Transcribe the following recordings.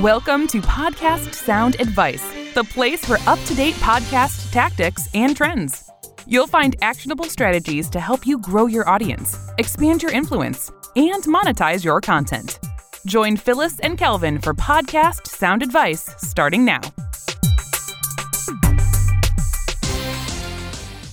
Welcome to Podcast Sound Advice, the place for up to date podcast tactics and trends. You'll find actionable strategies to help you grow your audience, expand your influence, and monetize your content. Join Phyllis and Kelvin for Podcast Sound Advice starting now.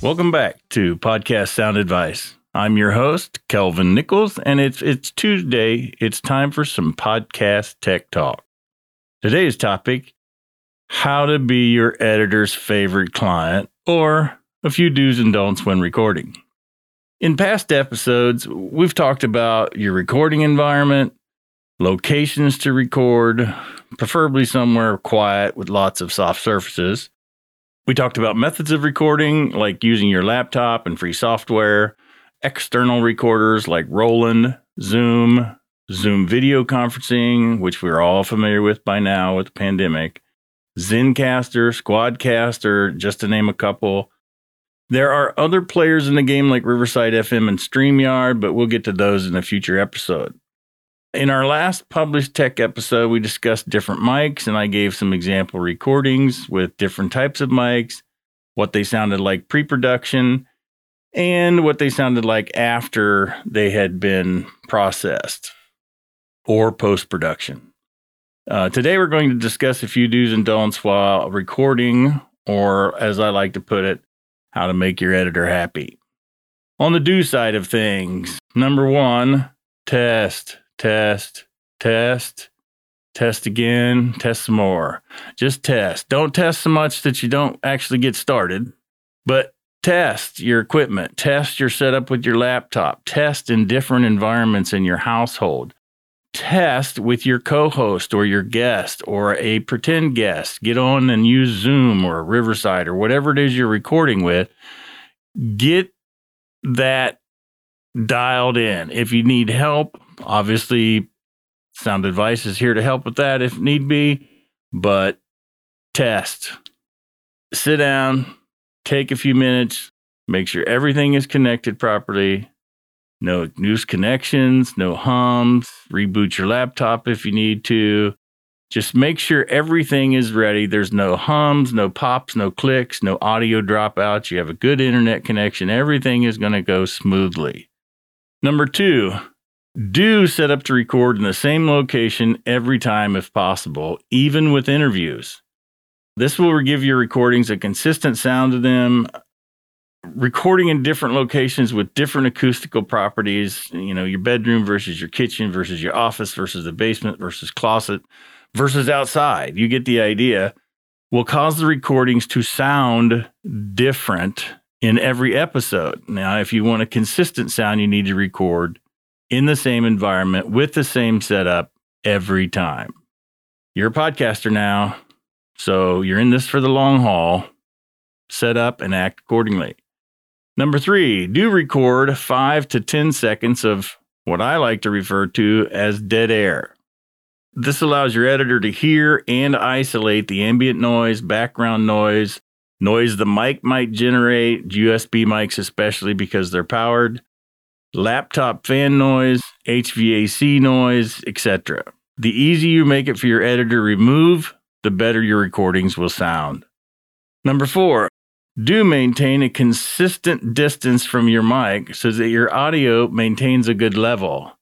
Welcome back to Podcast Sound Advice. I'm your host, Kelvin Nichols, and it's it's Tuesday. It's time for some podcast tech talk. Today's topic how to be your editor's favorite client, or a few do's and don'ts when recording. In past episodes, we've talked about your recording environment, locations to record, preferably somewhere quiet with lots of soft surfaces. We talked about methods of recording, like using your laptop and free software, external recorders like Roland, Zoom, Zoom video conferencing, which we're all familiar with by now with the pandemic, Zencastr, Squadcaster, just to name a couple. There are other players in the game like Riverside FM and StreamYard, but we'll get to those in a future episode. In our last published tech episode, we discussed different mics and I gave some example recordings with different types of mics, what they sounded like pre production, and what they sounded like after they had been processed or post production. Uh, today, we're going to discuss a few do's and don'ts while recording, or as I like to put it, how to make your editor happy. On the do side of things, number one, test, test, test, test again, test some more. Just test. Don't test so much that you don't actually get started, but test your equipment, test your setup with your laptop, test in different environments in your household test with your co-host or your guest or a pretend guest. Get on and use zoom or riverside or whatever it is you're recording with. Get that dialed in. If you need help obviously sound advice is here to help with that if need be but test. Sit down take a few minutes make sure everything is connected properly no news connections, no hums, reboot your laptop if you need to. Just make sure everything is ready. There's no hums, no pops, no clicks, no audio dropouts. You have a good internet connection. Everything is going to go smoothly. Number two, do set up to record in the same location every time if possible, even with interviews. This will give your recordings a consistent sound to them, recording in different locations with different acoustical properties, you know, your bedroom versus your kitchen versus your office versus the basement versus closet versus outside. You get the idea. Will cause the recordings to sound different in every episode. Now, if you want a consistent sound, you need to record in the same environment with the same setup every time. You're a podcaster now, so you're in this for the long haul. Set up and act accordingly. Number three, do record five to 10 seconds of what I like to refer to as dead air. This allows your editor to hear and isolate the ambient noise, background noise, noise the mic might generate, USB mics especially because they're powered, laptop fan noise, HVAC noise, etc. The easier you make it for your editor to remove, the better your recordings will sound. Number four, do maintain a consistent distance from your mic so that your audio maintains a good level.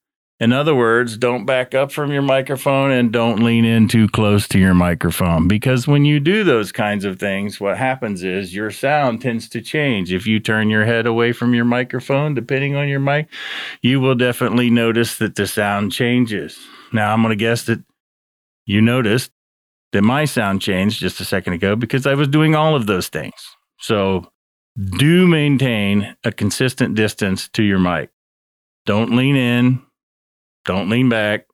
In other words, don't back up from your microphone and don't lean in too close to your microphone because when you do those kinds of things, what happens is your sound tends to change. If you turn your head away from your microphone, depending on your mic, you will definitely notice that the sound changes. Now, I'm going to guess that you noticed that my sound changed just a second ago because I was doing all of those things. So do maintain a consistent distance to your mic. Don't lean in, don't lean back.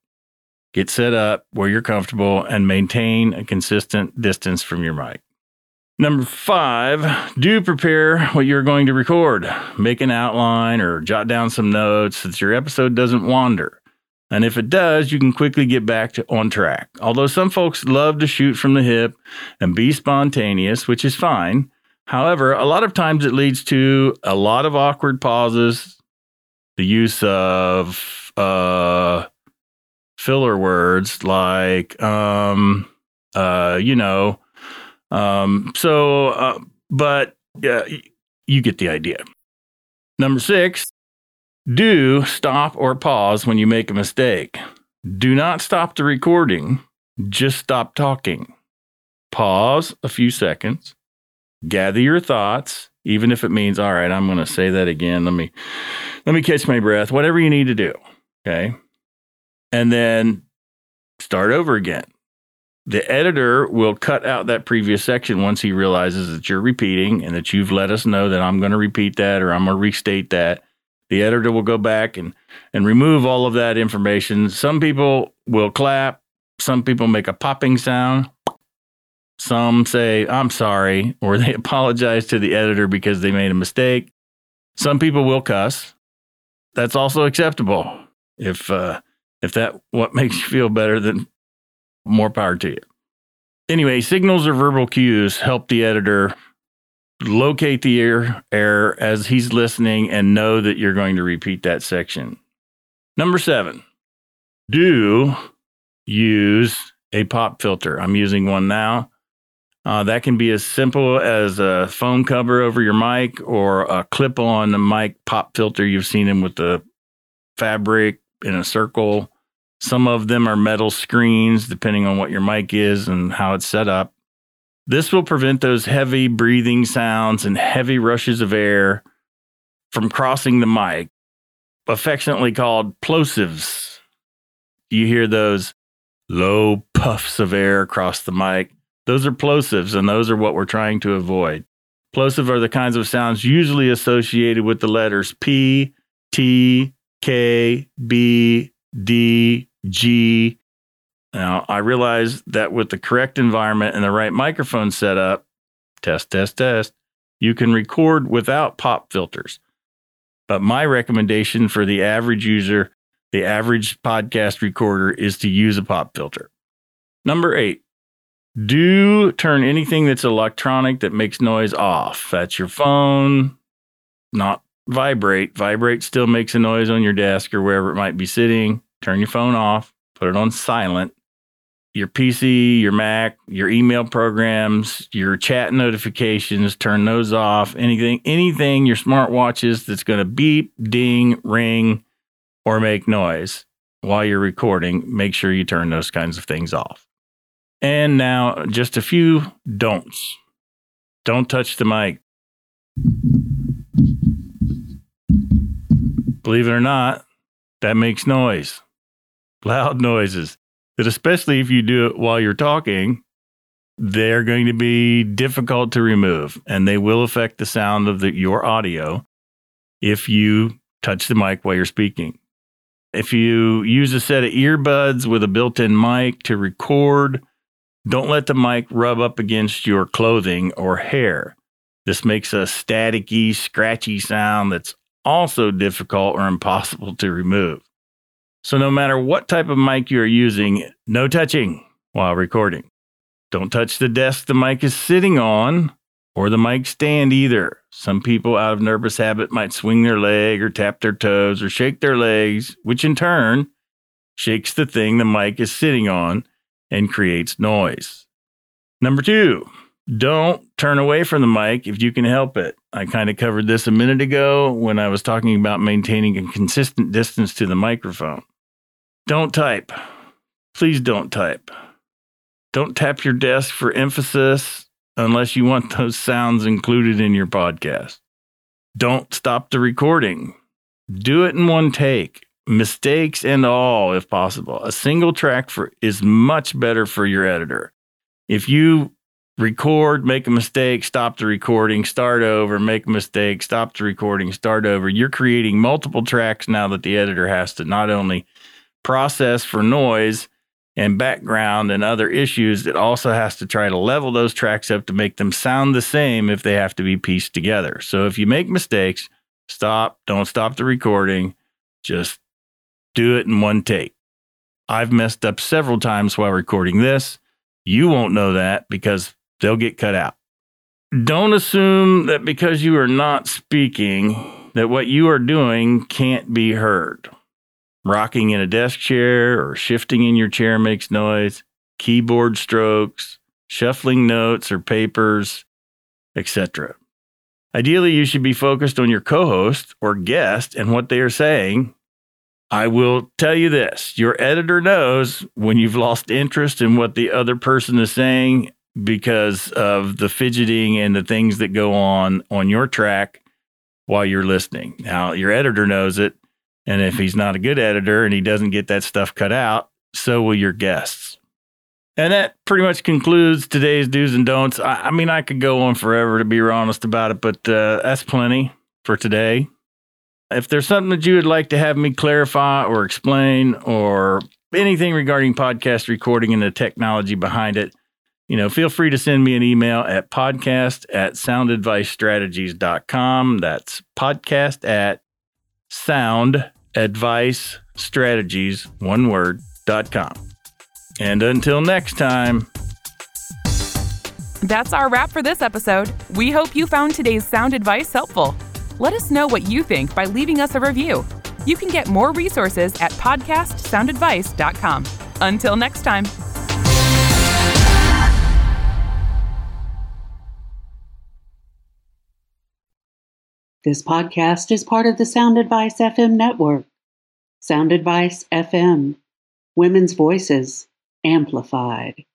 Get set up where you're comfortable and maintain a consistent distance from your mic. Number five, do prepare what you're going to record. Make an outline or jot down some notes so that your episode doesn't wander. And if it does, you can quickly get back to on track. Although some folks love to shoot from the hip and be spontaneous, which is fine, However, a lot of times it leads to a lot of awkward pauses, the use of uh, filler words like, um, uh, you know, um, so, uh, but yeah, you get the idea. Number six, do stop or pause when you make a mistake. Do not stop the recording, just stop talking. Pause a few seconds, gather your thoughts, even if it means, all right, I'm going to say that again. Let me, let me catch my breath, whatever you need to do. Okay. And then start over again. The editor will cut out that previous section once he realizes that you're repeating and that you've let us know that I'm going to repeat that or I'm going to restate that. The editor will go back and, and remove all of that information. Some people will clap. Some people make a popping sound. Some say, I'm sorry, or they apologize to the editor because they made a mistake. Some people will cuss. That's also acceptable. If, uh, if that what makes you feel better, then more power to you. Anyway, signals or verbal cues help the editor locate the error as he's listening and know that you're going to repeat that section. Number seven, do use a pop filter. I'm using one now. Uh, that can be as simple as a foam cover over your mic or a clip on the mic pop filter. You've seen them with the fabric in a circle. Some of them are metal screens, depending on what your mic is and how it's set up. This will prevent those heavy breathing sounds and heavy rushes of air from crossing the mic, affectionately called plosives. You hear those low puffs of air across the mic. Those are plosives, and those are what we're trying to avoid. Plosive are the kinds of sounds usually associated with the letters P, T, K, B, D, G. Now, I realize that with the correct environment and the right microphone setup, test, test, test, you can record without pop filters. But my recommendation for the average user, the average podcast recorder, is to use a pop filter. Number eight, do turn anything that's electronic that makes noise off. That's your phone, not vibrate. Vibrate still makes a noise on your desk or wherever it might be sitting turn your phone off, put it on silent. Your PC, your Mac, your email programs, your chat notifications, turn those off. Anything, anything your smartwatches that's going to beep, ding, ring, or make noise while you're recording, make sure you turn those kinds of things off. And now, just a few don'ts. Don't touch the mic. Believe it or not, that makes noise loud noises that, especially if you do it while you're talking, they're going to be difficult to remove and they will affect the sound of the, your audio if you touch the mic while you're speaking. If you use a set of earbuds with a built in mic to record, don't let the mic rub up against your clothing or hair. This makes a staticky, scratchy sound that's also difficult or impossible to remove. So, no matter what type of mic you're using, no touching while recording. Don't touch the desk the mic is sitting on or the mic stand either. Some people, out of nervous habit, might swing their leg or tap their toes or shake their legs, which in turn shakes the thing the mic is sitting on and creates noise. Number two, don't turn away from the mic if you can help it. I kind of covered this a minute ago when I was talking about maintaining a consistent distance to the microphone. Don't type. Please don't type. Don't tap your desk for emphasis unless you want those sounds included in your podcast. Don't stop the recording. Do it in one take, mistakes and all, if possible. A single track for is much better for your editor. If you record, make a mistake, stop the recording, start over, make a mistake, stop the recording, start over, you're creating multiple tracks now that the editor has to not only process for noise and background and other issues it also has to try to level those tracks up to make them sound the same if they have to be pieced together. So if you make mistakes, stop, don't stop the recording, just do it in one take. I've messed up several times while recording this. You won't know that because they'll get cut out. Don't assume that because you are not speaking that what you are doing can't be heard. rocking in a desk chair or shifting in your chair makes noise, keyboard strokes, shuffling notes or papers, etc. Ideally, you should be focused on your co host or guest and what they are saying. I will tell you this your editor knows when you've lost interest in what the other person is saying because of the fidgeting and the things that go on on your track while you're listening. Now, your editor knows it. And if he's not a good editor and he doesn't get that stuff cut out, so will your guests. And that pretty much concludes today's do's and don'ts. I, I mean, I could go on forever to be honest about it, but uh, that's plenty for today. If there's something that you would like to have me clarify or explain or anything regarding podcast recording and the technology behind it, you know, feel free to send me an email at podcast at soundadvicestrategies.com. That's podcast at soundadvicestrategies, one word, dot com. And until next time. That's our wrap for this episode. We hope you found today's sound advice helpful. Let us know what you think by leaving us a review. You can get more resources at podcastsoundadvice.com. Until next time. This podcast is part of the Sound Advice FM network. Sound Advice FM, women's voices amplified.